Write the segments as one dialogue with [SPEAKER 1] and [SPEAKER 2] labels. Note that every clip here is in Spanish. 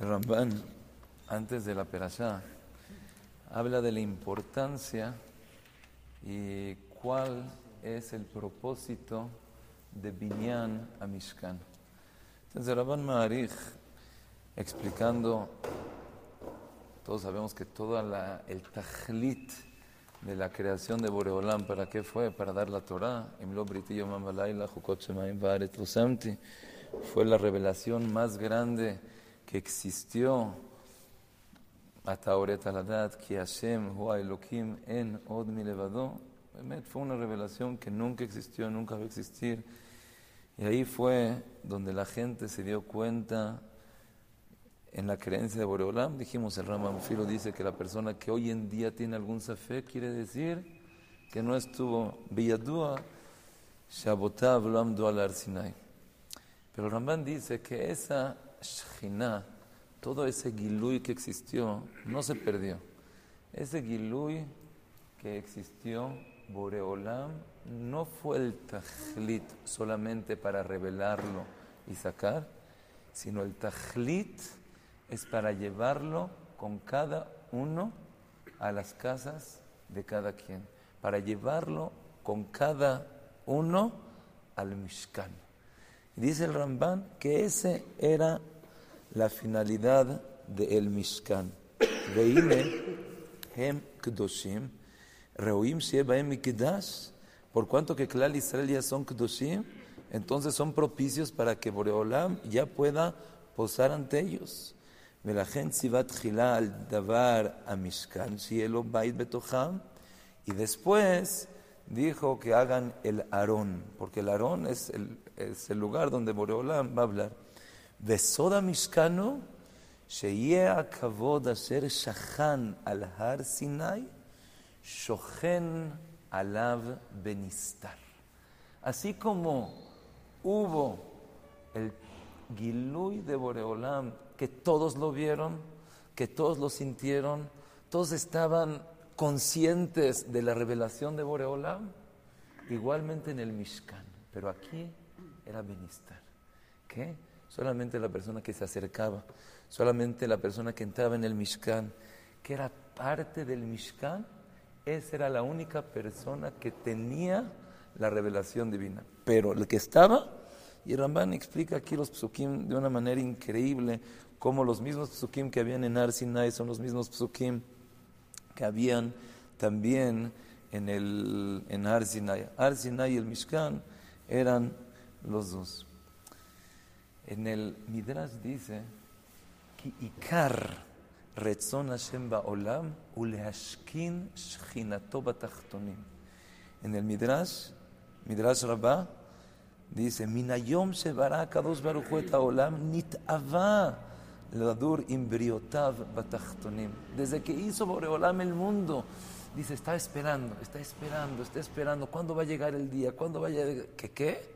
[SPEAKER 1] El Ramban, antes de la perashá, habla de la importancia y cuál es el propósito de Binyan a Mishkan. Entonces, Rabban Ma'arich, explicando, todos sabemos que todo el tajlit de la creación de Boreolam, ¿para qué fue? Para dar la Torah. Fue la revelación más grande que existió hasta ahora que Hashem Elohim en Od Milevado. Fue una revelación que nunca existió, nunca va a existir. Y ahí fue donde la gente se dio cuenta en la creencia de Boreolam. Dijimos, el Ramam Filo dice que la persona que hoy en día tiene algún fe quiere decir que no estuvo Villadúa, Shabotav, Lamdu al Arsinai. Pero el Ramban dice que esa Shekhinah, todo ese Gilui que existió, no se perdió. Ese Gilui que existió, Boreolam, no fue el Tajlit solamente para revelarlo y sacar, sino el Tajlit es para llevarlo con cada uno a las casas de cada quien, para llevarlo con cada uno al Mishkan. Dice el Ramban que ese era la finalidad del el Mishkan. hem kdoshim, reuim mikdash, por cuanto que Klal Israel ya son kdoshim, entonces son propicios para que Boreolam ya pueda posar ante ellos. al davar a Mishkan, bait betocham, y después dijo que hagan el Aarón, porque el Aarón es el, es el lugar donde Boreolam va a hablar. Vesoda Mishkano, שיהיה הכבוד אשר שכן על הר סיני, שוכן עליו בנסתר. Así como hubo el Gilui de Boreolam, que todos lo vieron, que todos lo sintieron, todos estaban conscientes de la revelación de Boreolam, igualmente en el Mishkan. Pero aquí era Benistar. ¿Qué? Solamente la persona que se acercaba, solamente la persona que entraba en el Mishkan, que era parte del Mishkan, esa era la única persona que tenía la revelación divina. Pero el que estaba, y Ramban explica aquí los psukim de una manera increíble, como los mismos psukim que habían en Arsinai son los mismos psukim que habían también en, el, en Arsinai. Arsinai y el Mishkan eran los dos. En el Midrash dice que Ikar Retzon Hashem Ba'olam Ulehashkin Shchinato Batachtonim. En el Midrash, Midrash Rabbah, dice: Minayom Shebara Kadosh Baruch et Haolam Nit'ava Ladur Imbriotav Batachtonim. Desde que hizo Boreolam el mundo, dice: Está esperando, está esperando, está esperando. ¿Cuándo va a llegar el día? ¿Cuándo va a llegar? ¿Qué qué?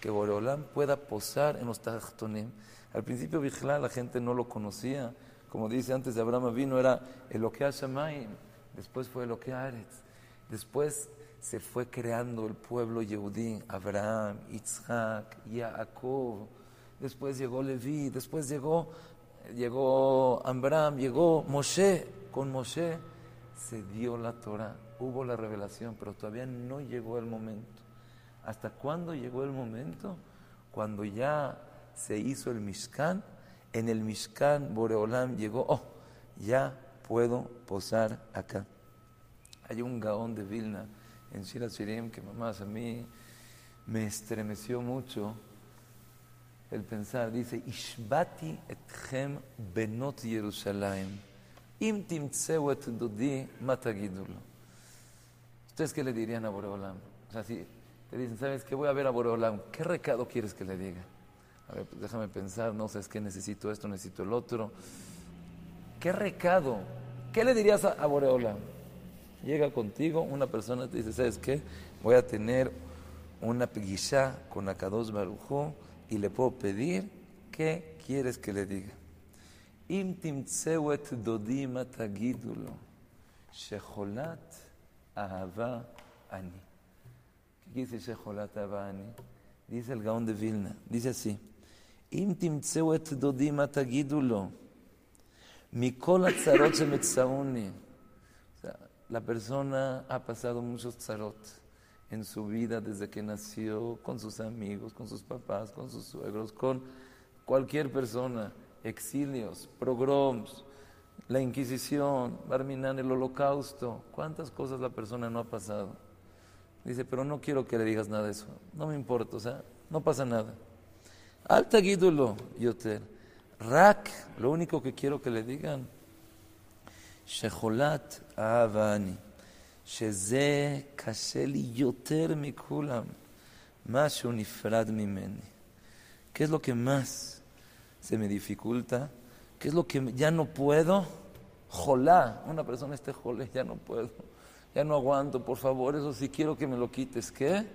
[SPEAKER 1] Que Boreolam pueda posar en los Tajtonim. Al principio Bijla la gente no lo conocía, como dice antes de Abraham vino, era el que Shamayim, después fue el que Aretz, después se fue creando el pueblo Yehudí, Abraham, Isaac, Jacob, después llegó Leví, después llegó, llegó Abraham, llegó Moshe, con Moshe se dio la Torah, hubo la revelación, pero todavía no llegó el momento. ¿Hasta cuándo llegó el momento? Cuando ya se hizo el Mishkan, en el Mishkan Boreolam llegó, oh, ya puedo posar acá. Hay un gaón de Vilna en Shira que mamás a mí me estremeció mucho el pensar, dice, Ishbati etchem benot matagidulo. ¿Ustedes qué le dirían a Boreolam? O sea, si te dicen, ¿sabes qué? Voy a ver a Boreolam. ¿Qué recado quieres que le diga? A ver, pues déjame pensar, no sé, es que necesito esto, necesito el otro. ¿Qué recado? ¿Qué le dirías a, Boreolam? Llega contigo una persona te dice, ¿sabes qué? Voy a tener una peguisha con Akados Barujo y le puedo pedir, ¿qué quieres que le diga? Im tsewet dodima tagidulo, shecholat ahava ani. Dice el Gaón de Vilna, dice así, et dodima tagidulo, Mikol atzarot shemetzauni. O sea, la persona ha pasado muchos tzarot en su vida desde que nació, con sus amigos, con sus papás, con sus suegros, con cualquier persona, exilios, pogroms, la Inquisición, el Holocausto, cuántas cosas la persona no ha pasado. Dice, pero no quiero que le digas nada de eso. No me importa, o sea, no pasa nada. Alta guídulo, Yoter. Rak, lo único que quiero que le digan. Sheholat Avani. Sheze Kasheli Yoter Mikulam. Mashu Nifrad Mimeni. ¿Qué es lo que más se me dificulta? ¿Qué es lo que ya no puedo? Jolá. Una persona este jole, ya no puedo no aguanto, por favor, eso sí quiero que me lo quites. ¿Qué?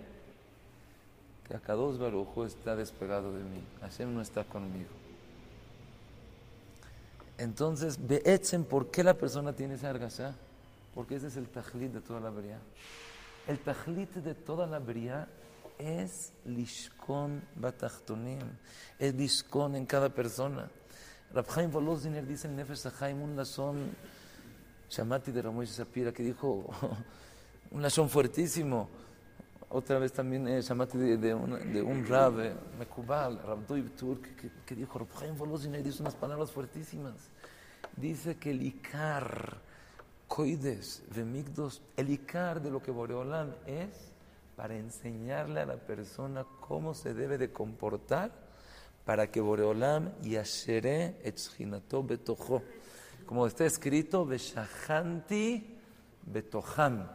[SPEAKER 1] Que acá dos Barujo está despegado de mí, Hashem no está conmigo. Entonces, Beetzen, ¿por qué la persona tiene esa argasá? Porque ese es el tajlit de toda la bria. El tajlit de toda la bria es lishkon batachtonim, es lishkon en cada persona. Rabhaim Voloziner dice en Nefesh un lazón, Shamati de Ramoy Sapira, que dijo un lazón fuertísimo. Otra vez también eh, Shamati de, de, un, de un rab, eh, Rabdoib Tur, que, dijo, Rabhaim Voloziner dice unas palabras fuertísimas. Dice que el Ikar, Koides, Vemigdos, el Icar de lo que Boreolam es para enseñarle a la persona cómo se debe de comportar para que Boreolam yashere etchinato betojo como está escrito, Beshahanti Betoham,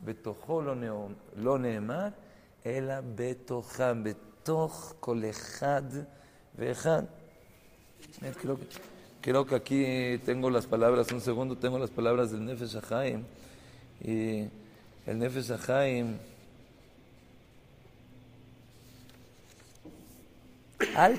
[SPEAKER 1] Betojo lo neemar, Ela Betoham, Betoch Kolehad Vejad. Eh, creo, que aquí tengo las palabras, un segundo, tengo las palabras del Nefeshahim. Y el Nefesh Ahaim. Al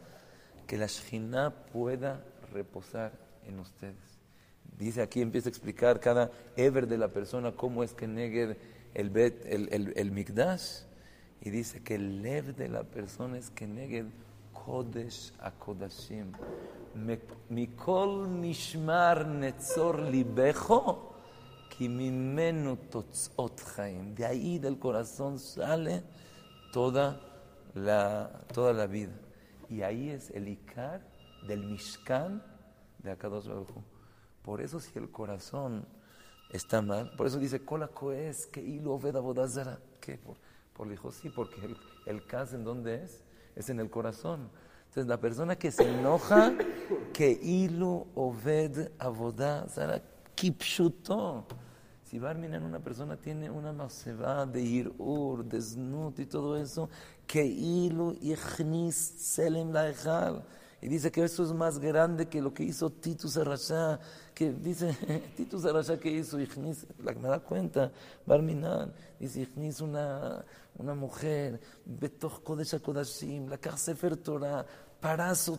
[SPEAKER 1] que la Shekhinah pueda reposar en ustedes. Dice aquí, empieza a explicar cada ever de la persona cómo es que negue el, bet, Mikdash. Y dice que el lev de la persona es que negue Kodesh a Kodashim. Mikol Mishmar Netzor Libejo. De ahí del corazón sale toda la, toda la vida. Y ahí es el Icar del Mishkan de Akadosh Baruj Por eso si el corazón está mal, por eso dice, Kola es que hilo veda bodazara. ¿Qué? Por, por el hijo, sí, porque el, el en dónde es, es en el corazón. Entonces, la persona que se enoja, que ilu oved avodá, zara kipshuto. Si Barminan, una persona tiene una maseba de irur, de snut y todo eso, que ilu ichnis selem laechal. Y dice que eso es más grande que lo que hizo Titus Arashá, que dice Titus Arashá que hizo Ichnis, la que me da cuenta, Barminan, dice Ichnis una, una mujer, Betoch Kodesh HaKodashim, la Sefer Torah, פרס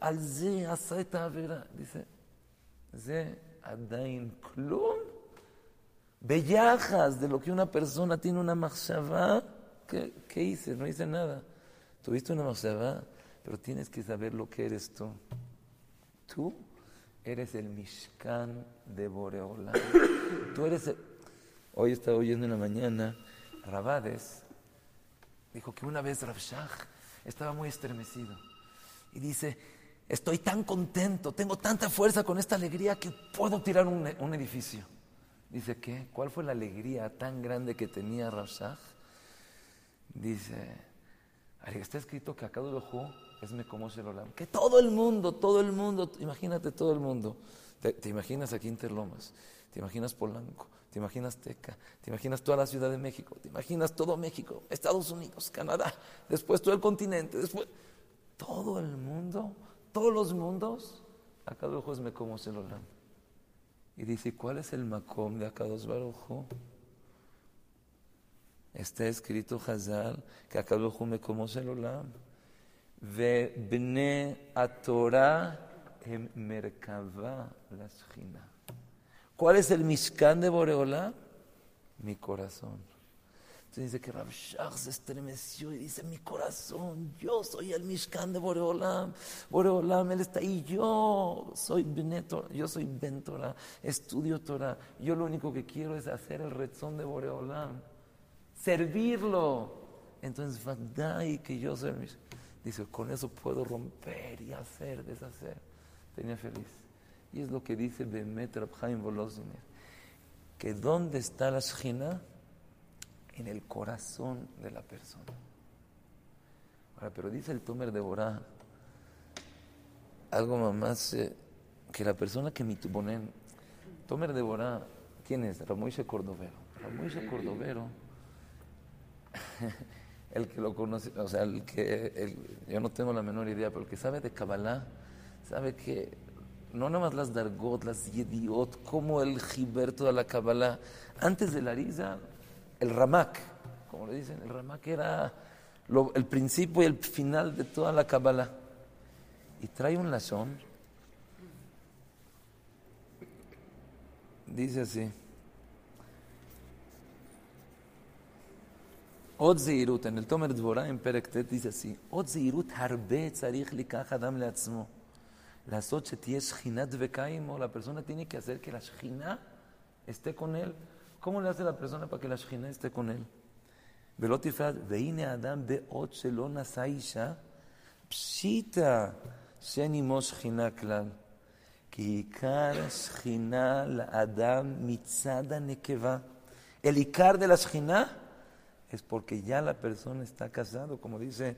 [SPEAKER 1] al ze זה avera dice ze adain klum bellajas de lo que una persona tiene una machshavá. ¿Qué, hice? No hice nada. Tuviste una machshavá, pero tienes que saber lo que eres tú. Tú eres el Mishkan de Boreola. Tú eres el... Hoy estaba oyendo en la mañana, Rabades dijo que una vez Rabshah estaba muy estremecido y dice, estoy tan contento, tengo tanta fuerza con esta alegría que puedo tirar un edificio. Dice, ¿qué? ¿Cuál fue la alegría tan grande que tenía Rashach? Dice, está escrito que Ju es Mekomoshelolam. Que todo el mundo, todo el mundo, imagínate todo el mundo. Te, imaginas aquí Interlomas, te imaginas Polanco, te imaginas Teca, te imaginas toda la Ciudad de México, te imaginas todo México, Estados Unidos, Canadá, después todo el continente, después todo el mundo, todos los mundos, acá es me como se lo Y dice, ¿cuál es el makom de Akados Barujo? Está escrito Hazal que Akados me conoce el olam. Ve bne a Torah em merkava la ¿Cuál es el Mishkan de Boreola? Mi corazón. Entonces dice que Rav Shach se estremeció y dice, mi corazón, yo soy el Mishkan de Boreolam. Boreolam, él está ahí, yo soy Benetor, yo soy Bentora, estudio Torah. Yo lo único que quiero es hacer el rezón de Boreolam, servirlo. Entonces, y que yo soy el Mishkan. Dice, con eso puedo romper y hacer, deshacer. Tenía feliz. Y es lo que dice Bemet Rabhaim Volosiner, que ¿dónde está la Shina? En el corazón de la persona. Ahora, pero dice el Tomer de Borá, algo más eh, que la persona que mi tuponen, Tomer de Borá, ¿quién es? Ramoise Cordovero. Ramoise Cordovero, el que lo conoce, o sea, el que, yo no tengo la menor idea, pero el que sabe de Kabbalah, sabe que no nada más las Dargot, las Yediot, como el Giber, toda la Kabbalah. Antes de la Risa, el Ramak, como le dicen, el Ramak era el principio y el final de toda la Kabbalah. Y trae un lazón, dice así. עוד זהירות, en el Tomer Dvorah en Perek Tet dice así, עוד זהירות הרבה צריך לקח אדם לעצמו. La tiene Shechinat o la persona tiene que hacer que la Shechina esté con él. ¿Cómo le hace la persona para que la Shechina esté con él? velotifad veine Adam beot shelo nasa isha, pshita shenimo Shechina klal. כי עיקר שכינה לאדם מצד הנקבה. El Icar de la Shechina es porque ya la persona está casado, como dice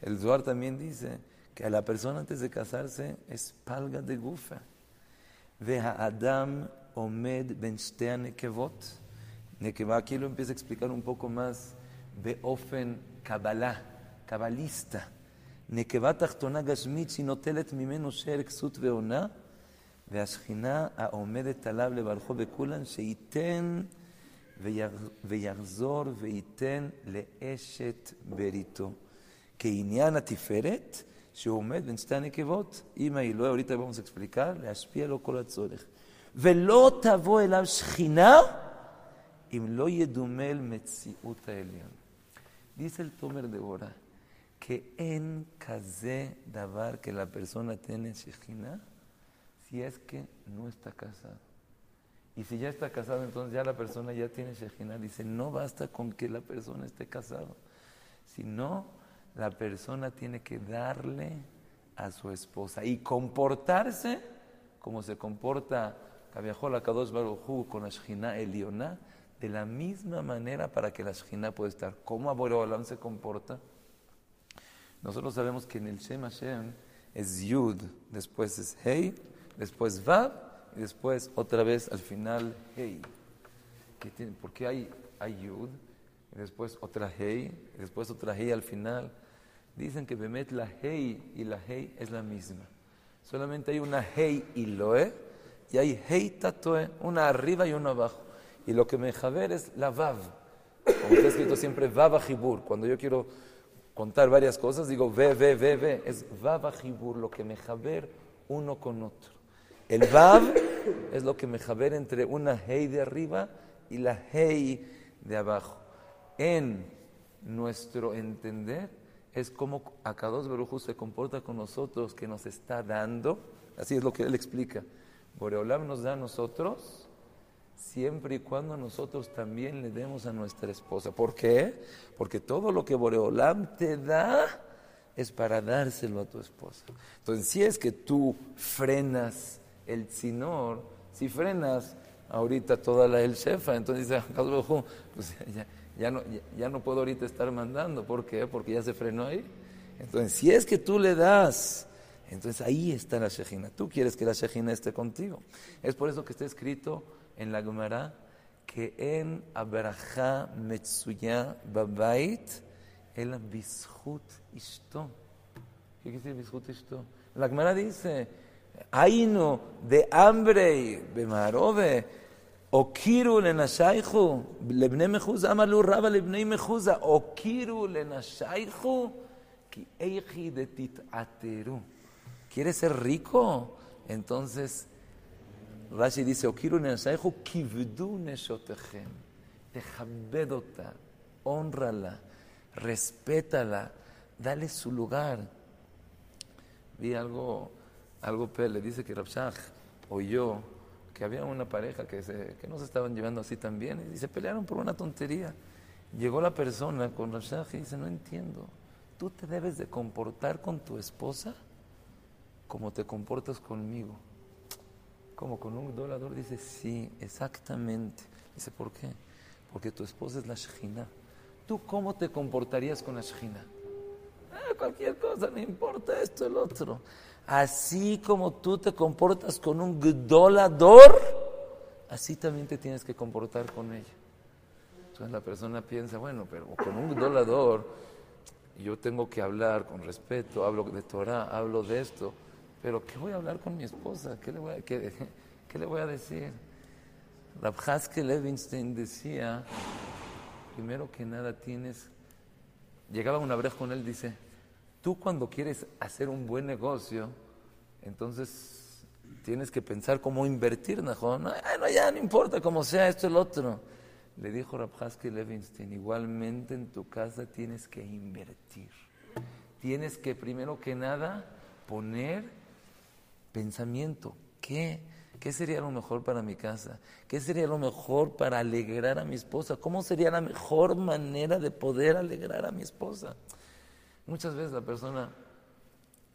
[SPEAKER 1] el Zohar también dice, que la persona antes de casarse es palga de gufa. a Adam omed ben shtea nekevot. Nekeva aquí lo empieza a explicar un poco más. ofen kabbalah, kabbalista. נקבה תחתונה גשמית שהיא נוטלת ממנו שר כסות ועונה, והשכינה העומדת עליו לברכו בכולן, שייתן ויחזור וייתן לאשת בריתו. כעניין התפארת, שעומד בין שתי הנקבות, אם ahorita vamos a explicar, להשפיע לו כל הצורך. ולא תבוא אליו שכינה Dice el Tomer de Bora que en Kaze Dabar que la persona tiene Shechina, si es que no está casado. Y si ya está casado, entonces ya la persona ya tiene Shechina. Dice, no basta con que la persona esté casado, sino la persona tiene que darle a su esposa y comportarse como se comporta Kaviajola Kadosh Baruj con la Shechina de la misma manera para que la Shina pueda estar. ¿Cómo Aboreolam se comporta? Nosotros sabemos que en el Shem Hashem es Yud, después es Hei, después Vav y después otra vez al final Hei. ¿Por qué hay, hay Yud? Y después otra Hei, y después otra Hei al final. Dicen que Bemet la Hei y la Hei es la misma. Solamente hay una Hei y Loe, y hay Hei Tatoe, una arriba y una abajo. Y lo que me ver es la Vav. Como está escrito siempre Vav Jibur. Cuando yo quiero contar varias cosas, digo ve, ve, ve, ve. Es Vav Jibur, lo que me ver uno con otro. El Vav es lo que me ver entre una Hei de arriba y la Hei de abajo. En nuestro entender, es como Akados Berujú se comporta con nosotros, que nos está dando, así es lo que él explica. Boreolam nos da a nosotros siempre y cuando nosotros también le demos a nuestra esposa. ¿Por qué? Porque todo lo que Boreolam te da es para dárselo a tu esposa. Entonces, si es que tú frenas el tzinor, si frenas ahorita toda la el shefa, entonces dice, pues ya, ya no, ya, no puedo ahorita estar mandando. ¿Por qué? Porque ya se frenó ahí. Entonces, si es que tú le das, entonces ahí está la Shejina. Tú quieres que la Shejina esté contigo. Es por eso que está escrito en la Gemara que en Abraha Metsuya Babait el Bishut Ishto. ¿Qué quiere decir Bishut Ishto? La Gemara dice, Aino, de hambre, bemarove, okiru lenashaychu, lebne mechuza, amalu raba lebne mechuza, okiru lenashaychu, ki eiji de titateru. ¿Quieres ser rico? Entonces, Rashi dice, okiru lenashaychu, kivdu neshotechem. Tejabedota, honrala, respétala, dale su lugar. Vi algo algo Pele, dice que Rabshah oyó que había una pareja que, se, no se estaban llevando así tan bien y se pelearon por una tontería. Llegó la persona con Rabshah y dice, no entiendo, tú te debes de comportar con tu esposa como te comportas conmigo. Como con un dólar, dice, sí, exactamente. Dice, ¿por qué? Porque tu esposa es la Shejina. ¿Tú cómo te comportarías con la Shejina? Ah, cualquier cosa, no importa esto, el otro así como tú te comportas con un gdolador, así también te tienes que comportar con ella. Entonces la persona piensa, bueno, pero con un gdolador yo tengo que hablar con respeto, hablo de Torah, hablo de esto, pero ¿qué voy a hablar con mi esposa? ¿Qué le voy a, qué, le voy a decir? Rabhaske Levinstein decía, primero que nada tienes, llegaba una vez con él, dice, Tú cuando quieres hacer un buen negocio, entonces tienes que pensar cómo invertir, ¿no? No, ya no importa cómo sea esto el otro. Le dijo Rabhaski Levinstein, igualmente en tu casa tienes que invertir. Tienes que primero que nada poner pensamiento. ¿Qué? ¿Qué sería lo mejor para mi casa? ¿Qué sería lo mejor para alegrar a mi esposa? ¿Cómo sería la mejor manera de poder alegrar a mi esposa? Muchas veces la persona,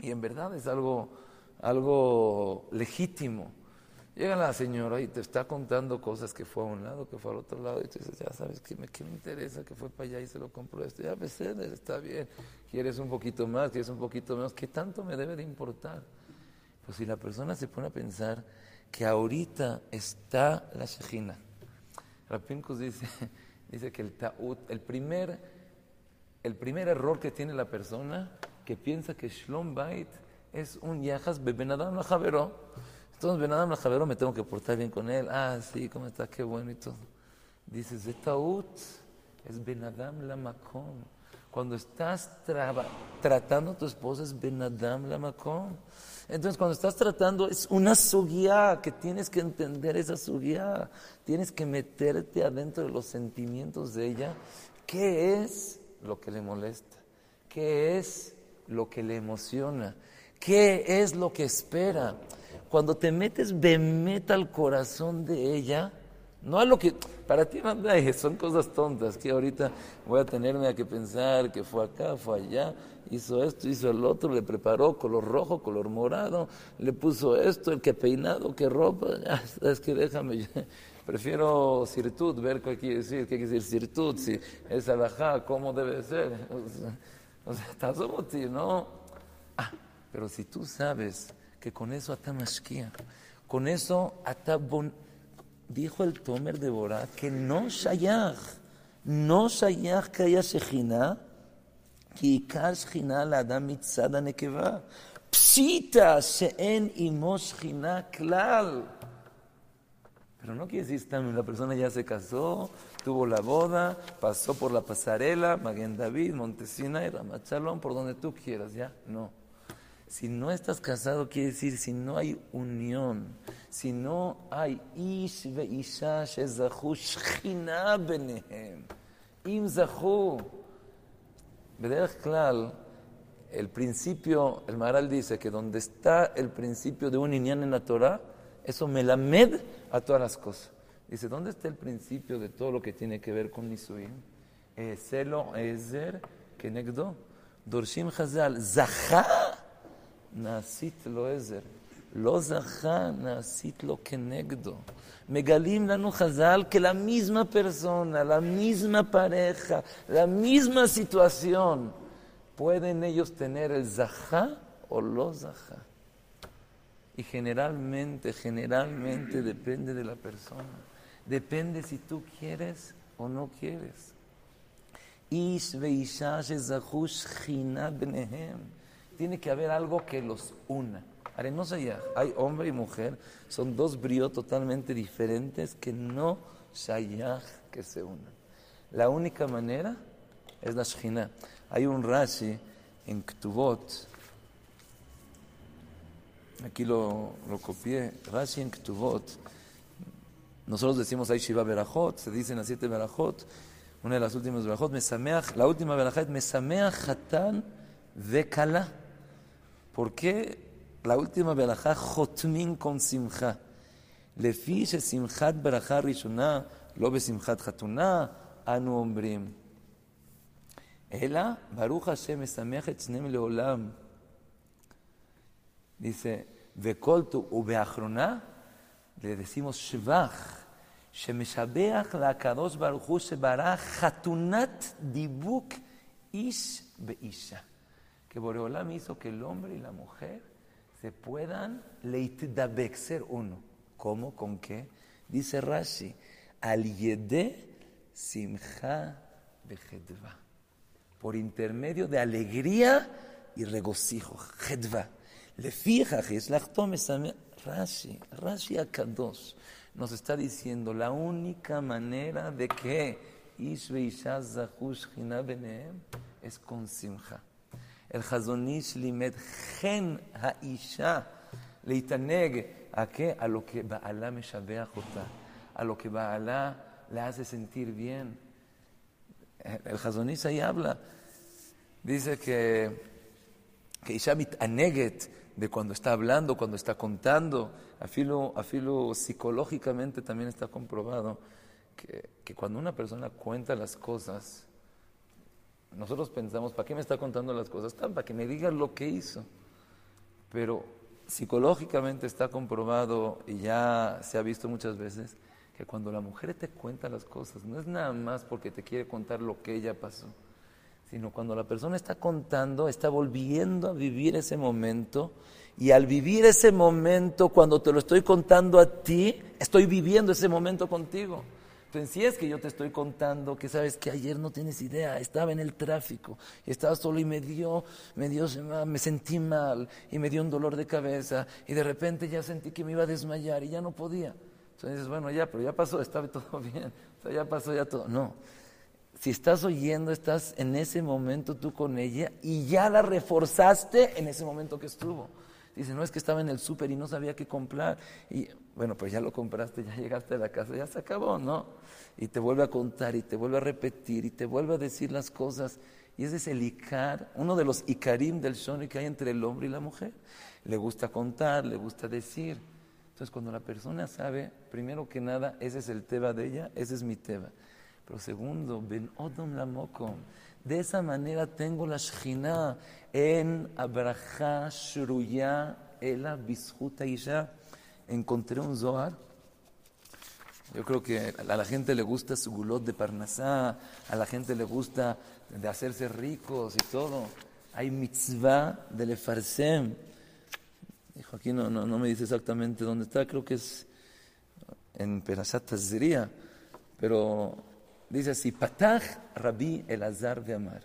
[SPEAKER 1] y en verdad es algo, algo legítimo, llega la señora y te está contando cosas que fue a un lado, que fue al otro lado, y tú dices, ya sabes, ¿qué me, qué me interesa? Que fue para allá y se lo compró esto. Ya, ves, está bien. ¿Quieres un poquito más? ¿Quieres un poquito menos? ¿Qué tanto me debe de importar? Pues si la persona se pone a pensar que ahorita está la Shejina. Rapinkus dice, dice que el ta'ut, el primer el primer error que tiene la persona que piensa que Shlom Bait es un Yahas Bebenadam Javero. Entonces, Benadam Javero me tengo que portar bien con él. Ah, sí, ¿cómo está? Qué bueno y todo. Dice, Zetaut es Benadam Lamakom. Cuando estás tratando a tu esposa es Benadam Lamakom. Entonces, cuando estás tratando, es una sugia que tienes que entender esa sugia. Tienes que meterte adentro de los sentimientos de ella. ¿Qué es? lo que le molesta? ¿Qué es lo que le emociona? ¿Qué es lo que espera? Cuando te metes meta al corazón de ella, no a lo que para ti son cosas tontas que ahorita voy a tenerme a que pensar que fue acá, fue allá, hizo esto, hizo el otro, le preparó color rojo, color morado, le puso esto, el que peinado, qué ropa, es que déjame, Prefiero sirtud, ver qué quiere decir, qué quiere decir sirtud, si es alajá, cómo debe ser. O sea, ¿no? Ah, pero si tú sabes que con eso atamashkia, con eso atabon, dijo el Tomer de Borá que no sayach, no sayach que haya sejina, que ikar sejina la adam mitzada nekeva. Psita seen imos klal. Pero no quiere decir también, la persona ya se casó, tuvo la boda, pasó por la pasarela, Maguen David, Montesina y Ramachalón, por donde tú quieras, ya, no. Si no estás casado, quiere decir si no hay unión, si no hay ish ve isha shezahu shchina benehem, im zahu. klal, el principio, el Maral dice que donde está el principio de un inyan en la Torah, eso me la med a todas las cosas. Dice, ¿dónde está el principio de todo lo que tiene que ver con Nisuim? Celo, Ezer, Kenegdo. Dorshim Hazal, Zaha, Nasit lo Ezer. Lo Zaha, Nasit lo Kenegdo. Megalim lanu Hazal que la misma persona, la misma pareja, la misma situación, pueden ellos tener el Zaha o lo Zaha. Y generalmente, generalmente depende de la persona. Depende si tú quieres o no quieres. Tiene que haber algo que los una. Hay hombre y mujer, son dos bríos totalmente diferentes que no shayach que se unan. La única manera es la Shekhinah. Hay un Rashi en Ktubot, aquí lo, lo copié, Rashi en Ktubot, nosotros decimos ahí Shiva Berajot, se dicen las siete Berajot, una de las últimas Berajot, Mesameach, la última Berajot, Mesameach Hatan Vekala. ¿Por qué la última Berajot, Jotmin con Simcha? לפי ששמחת ברכה ראשונה, לא בשמחת חתונה, אנו אומרים. אלא, ברוך השם משמח את שניהם לעולם. Dice, וכל ובאחרונה, le decimos שבח, שמשבח לקדוש ברוך הוא שברא חתונת דיבוק איש באישה. Que Boreolam hizo que el hombre y la mujer se puedan leitdabek, uno. ¿Cómo? ¿Con qué? Dice Rashi, al yede simcha bechedva. Por intermedio de alegría y regocijo. Chedva. Le fija, Rashi, Rashi Akadosh nos está diciendo la única manera de que es con simcha. El Hazonish limed gen haisha leitaneg a qué? A lo que Ba'alá me jota, a lo que Ba'alá le hace sentir bien. El Hazonish ahí habla, dice que, que Isha aneget de cuando está hablando, cuando está contando. Afilo, afilo psicológicamente también está comprobado que, que, cuando una persona cuenta las cosas, nosotros pensamos, ¿para qué me está contando las cosas? Para que me diga lo que hizo. Pero psicológicamente está comprobado y ya se ha visto muchas veces que cuando la mujer te cuenta las cosas, no es nada más porque te quiere contar lo que ella pasó sino cuando la persona está contando, está volviendo a vivir ese momento y al vivir ese momento, cuando te lo estoy contando a ti, estoy viviendo ese momento contigo. Entonces, si es que yo te estoy contando que sabes que ayer no tienes idea, estaba en el tráfico estaba solo y me dio, me dio, me sentí mal y me dio un dolor de cabeza y de repente ya sentí que me iba a desmayar y ya no podía. Entonces dices, bueno, ya, pero ya pasó, estaba todo bien, o sea, ya pasó, ya todo. No, si estás oyendo, estás en ese momento tú con ella y ya la reforzaste en ese momento que estuvo. Dice, no es que estaba en el súper y no sabía qué comprar. Y bueno, pues ya lo compraste, ya llegaste a la casa, ya se acabó, ¿no? Y te vuelve a contar y te vuelve a repetir y te vuelve a decir las cosas. Y ese es el Icar, uno de los Icarim del Shoni que hay entre el hombre y la mujer. Le gusta contar, le gusta decir. Entonces, cuando la persona sabe, primero que nada, ese es el Teba de ella, ese es mi Teba. Pero segundo, Ben Odom Lamokom. De esa manera tengo la Shechina en Abraha Shruya Ela Bishuta Isha. Encontré un Zohar. Yo creo que a la gente le gusta su gulot de Parnasá, a la gente le gusta de hacerse ricos y todo. Hay mitzvah de Lefarsem. Dijo, aquí no, no, no me dice exactamente dónde está, creo que es en Perashat Tazria, pero Dice así, Patach Rabbi Elazar Veamar.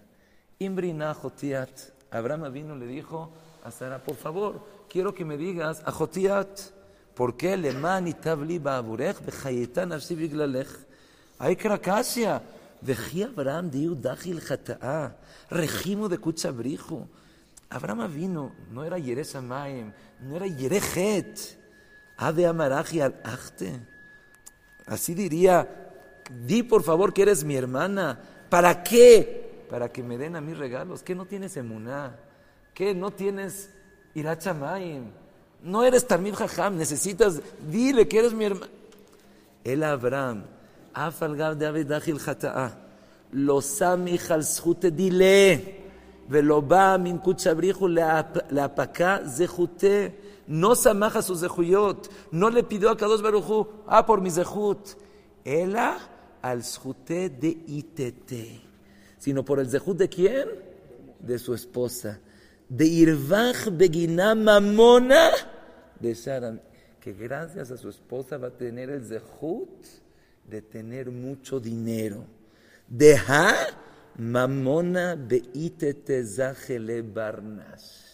[SPEAKER 1] Imbrina Jotiat. Abraham Avino le dijo a Sara, por favor, quiero que me digas a Jotiat, ¿por qué le mani tabli ba'aburech bechayetan arsi biglalech? Hay cracasia. Vejí Abraham diu dachil jata'a, regimo de cuchabrijo. Abraham Avino no era Yerez Amayim, no era Yerejet. Ade Amaraji al Achte. Así diría di por favor que eres mi hermana. ¿Para qué? Para que me den a mí regalos. ¿Qué no tienes emuná? ¿Qué no tienes irachamayim? No eres Tamir Jajam, necesitas, dile que eres mi hermana. El Abraham, Afalgab de Abedachil Hata'a, ah, lo sami halshute dile, veloba min kuchabrihu la pacá zehute, no samaja su zehuyot, no le pidió a Kadosh Baruchu, ah, por mi zehut. Ela al zhute de itete, sino por el zehut de quién? De su esposa. De irvach begina mamona de Sharam, que gracias a su esposa va a tener el zehut de tener mucho dinero. Deja mamona beitete zahele barnas.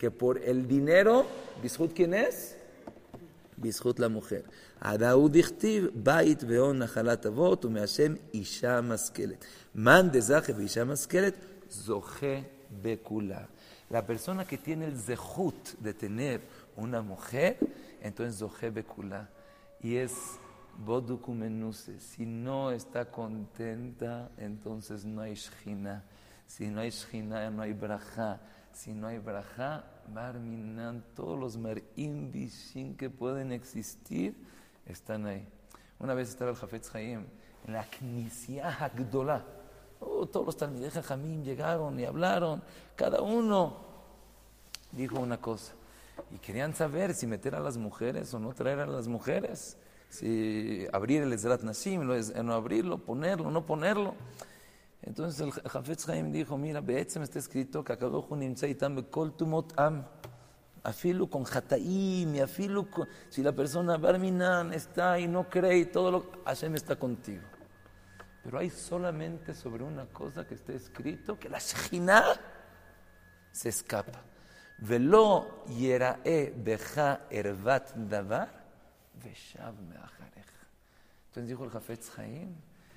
[SPEAKER 1] que por el dinero, Bishut, ¿quién es? Bishut la mujer. הדאו דכתיב בית והון נחלת אבות ומהשם אישה משכלת. Man de zache ואישה משכלת זוכה בכולה. La persona que tiene el zehut de tener una mujer, entonces zoje bekula. Y es bodukumenuse. Si no está contenta, entonces no hay shchina. Si no hay shchina, no hay braja. Si no hay braja, barminan, todos los marim bishin que pueden existir están ahí. Una vez estaba el Jafetz Haim en la Knisya Hagdolah. Oh, todos los Talmidei Jamim llegaron y hablaron. Cada uno dijo una cosa. Y querían saber si meter a las mujeres o no traer a las mujeres. Si abrir el Ezrat Nashim, no abrirlo, ponerlo, no ponerlo. Entonces el Jafetz Haim dijo, mira, me está escrito que Akadohu nimtza itam bekol tumot am. Afilu con Hataim y afilu con... Si la persona Barminan está y no cree y todo lo... Hashem está contigo. Pero hay solamente sobre una cosa que está escrito, que la Shekhinah se escapa. Velo yerae beja ervat davar veshav. Entonces dijo el Jafetz Haim,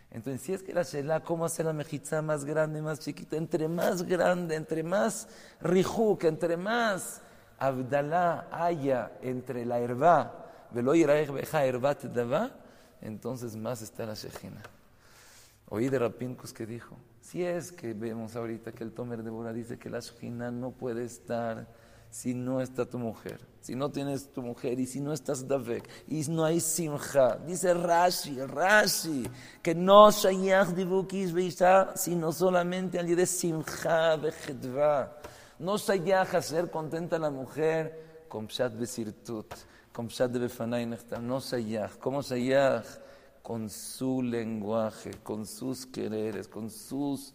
[SPEAKER 1] entonces si es que la Shelah, ¿cómo hacer la mejitza más grande, más chiquita? Entre más grande, entre más rijuk, entre más Abdalá haya entre la herba, entonces más está la Shekhinah. Oí de Rapincus que dijo, si es que vemos ahorita que el Tomer de Bora dice que la Shekhinah no puede estar si no está tu mujer, si no tienes tu mujer y si no estás Davek y no hay Simcha. Dice Rashi, Rashi, que no Shayach Divukis Beisha, sino solamente al de Simcha Vechedva. No Shayach hacer contenta a la mujer con Pshat Besirtut, con Pshat de Befanay No Shayach, ¿cómo Shayach? con su lenguaje, con sus quereres, con sus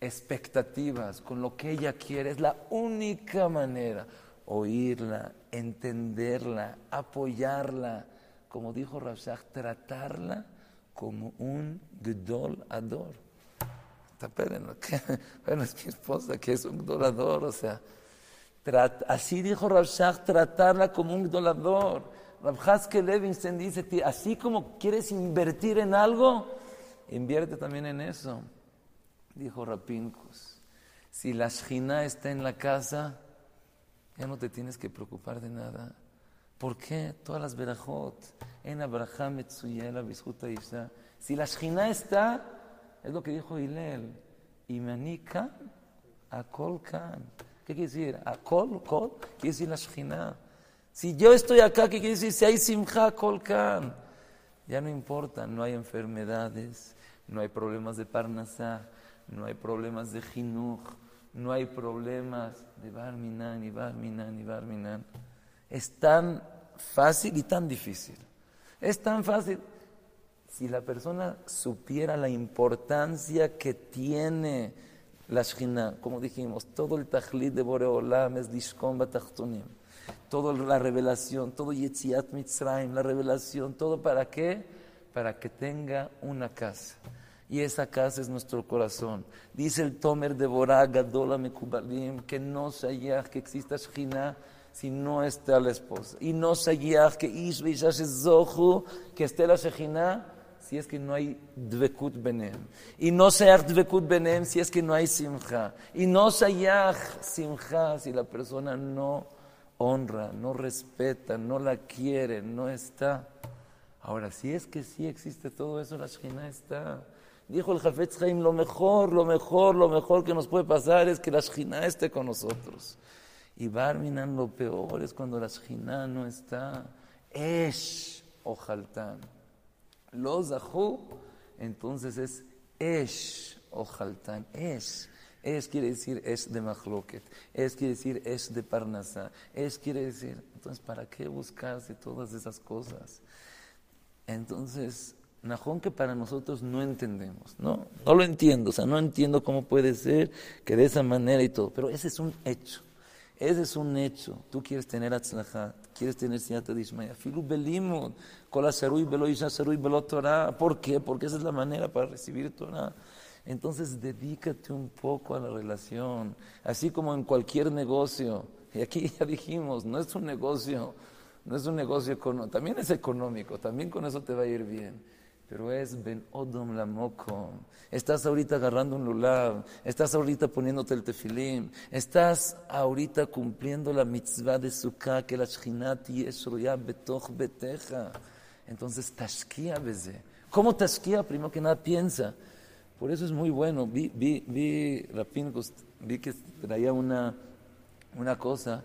[SPEAKER 1] expectativas, con lo que ella quiere. Es la única manera oírla, entenderla, apoyarla. Como dijo Rashach, tratarla como un Gdol Ador. Bueno, es mi esposa que es un Gdol Ador, o sea, así dijo Rashach, tratarla como un Gdol Ador. Rabhaske Levinstein dice, así como quieres invertir en algo, invierte también en eso. Dijo Rapinkus, si la Shina está en la casa, ya no te tienes que preocupar de nada. ¿Por qué? Todas las verajot, en Abraham, Etsuyela, Bishuta Isha. Si la Shina está, es lo que dijo Hillel, Imanika, Akol Kan. ¿Qué quiere decir? Akol, Kol, quiere decir la Shina. Si yo estoy acá, ¿qué quiere decir? Si hay simcha kolkan, ya no importa, no hay enfermedades, no hay problemas de parnasá, no hay problemas de jinuj, no hay problemas de barminan y barminan y barminan. Es tan fácil y tan difícil. Es tan fácil. Si la persona supiera la importancia que tiene la shina, como dijimos, todo el tajlid de Boreolam es dishkom batachtonim toda la revelación, todo Yetziat Mitzrayim, la revelación, todo para qué? Para que tenga una casa. Y esa casa es nuestro corazón. Dice el Tomer de Borá, Gadola Mekubalim, que no sea que exista Shina si no está la esposa. Y no sea que Zohu, que esté la Shekhinah, si es que no hay Dvekut Benem. Y no sea Dvekut Benem si es que no hay Simcha. Y no sea Simcha si la persona no honra, no respeta, no la quiere, no está. Ahora, si es que sí existe todo eso, la Shekhinah está. Dijo el Jafetz Haim, lo mejor, lo mejor, lo mejor que nos puede pasar es que la Shekhinah esté con nosotros. Y Barminan lo peor es cuando la Shekhinah no está. Esh o Los Zahu, entonces es Esh o Jaltán. Esh. Es quiere decir es de Mahloket, es quiere decir es de Parnasá, es quiere decir, entonces, ¿para qué buscarse todas esas cosas? Entonces, Najón que para nosotros no entendemos, ¿no? No lo entiendo, o sea, no entiendo cómo puede ser que de esa manera y todo, pero ese es un hecho. Ese es un hecho. Tú quieres tener atzlajat, quieres tener siata de Ismael. Filu belimud, kola serui belo belo Torah. ¿Por qué? Porque esa es la manera para recibir Torah. Entonces dedícate un poco a la relación, así como en cualquier negocio. Y aquí ya dijimos, no es un negocio, no es un negocio económico, también es económico, también con eso te va a ir bien. Pero es Ben Odom Lamoko. Estás ahorita agarrando un lulav, estás ahorita poniéndote el tefilim, estás ahorita cumpliendo la mitzvah de Sukkah, que la Shchinati es betoch beteja. Entonces, tashkia beze. ¿Cómo tashkia? Primero que nada, piensa. Por eso es muy bueno. Vi, vi, vi, Rapin, vi que traía una, una cosa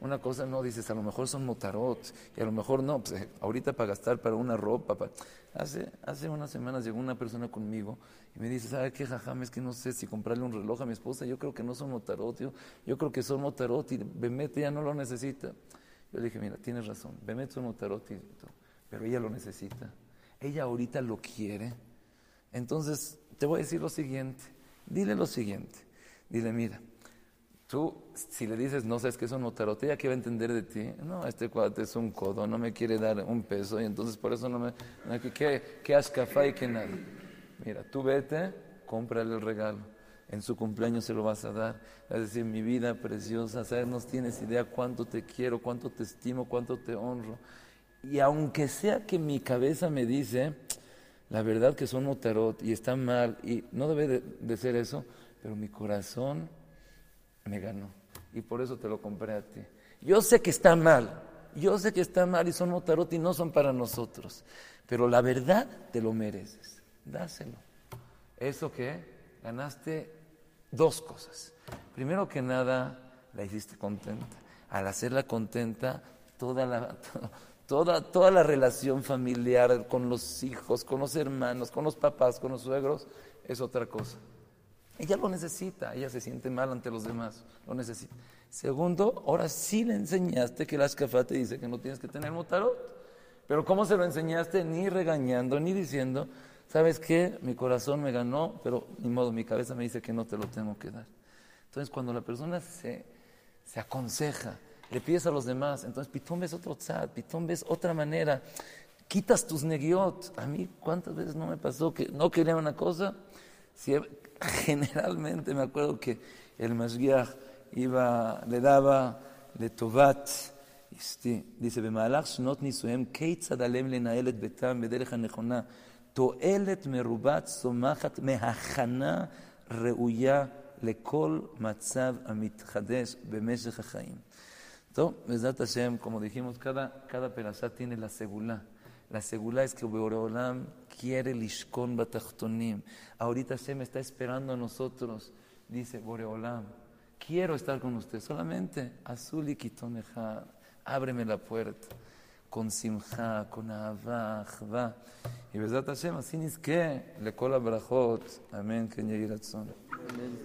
[SPEAKER 1] una cosa, no dices, a lo mejor son motarot, y a lo mejor no, pues eh, ahorita para gastar para una ropa. Hace, hace unas semanas llegó una persona conmigo y me dice, ¿sabe qué, jajam? Es que no sé si comprarle un reloj a mi esposa. Yo creo que no son motarot, yo, yo creo que son motarot y Bemet ya no lo necesita. Yo le dije, mira, tienes razón, Bemet son motarot, pero ella lo necesita. Ella ahorita lo quiere. Entonces, te voy a decir lo siguiente. Dile lo siguiente. Dile, mira, tú, si le dices, no sabes que es un notarote, ¿ella qué va a entender de ti? No, este cuate es un codo, no me quiere dar un peso y entonces por eso no me... ¿Qué, qué ascafá y qué nada? Mira, tú vete, cómprale el regalo. En su cumpleaños se lo vas a dar. Es decir, mi vida preciosa, ¿sabes? No tienes idea cuánto te quiero, cuánto te estimo, cuánto te honro. Y aunque sea que mi cabeza me dice, la verdad que son notarot y está mal, y no debe de ser eso, pero mi corazón me ganó. Y por eso te lo compré a ti. Yo sé que está mal, yo sé que está mal y son motarot y no son para nosotros. Pero la verdad te lo mereces. Dáselo. Eso que ganaste dos cosas. Primero que nada, la hiciste contenta. Al hacerla contenta, toda la, toda, toda la relación familiar con los hijos, con los hermanos, con los papás, con los suegros, es otra cosa. Ella lo necesita, ella se siente mal ante los demás, lo necesita. Segundo, ahora sí le enseñaste que la escafá te dice que no tienes que tener motarot. Pero ¿cómo se lo enseñaste? Ni regañando, ni diciendo, ¿sabes qué? Mi corazón me ganó, pero ni modo, mi cabeza me dice que no te lo tengo que dar. Entonces, cuando la persona se, se aconseja, le pides a los demás, entonces pitón ves otro tzad, pitón ves otra manera, quitas tus negiot. A mí, ¿cuántas veces no me pasó que no quería una cosa? generalmente me acuerdo que el Masgiach iba, le daba לטובת, dice, במהלך שנות נישואיהם, כיצד עליהם לנהל את ביתם בדרך הנכונה, תועלת מרובת צומחת מהכנה ראויה לכל מצב המתחדש במשך החיים. טוב, בעזרת השם, como dijimos, cada, cada perashá tiene la segula. la segula es que Boreolam quiere lishkon batachtonim. Ahorita me está esperando a nosotros. Dice Boreolam, quiero estar con usted. Solamente azul y. Ábreme la puerta. Con simcha, con ahava, va. Y Besat Hashem, así es que le cola brachot. Amén, que Amén.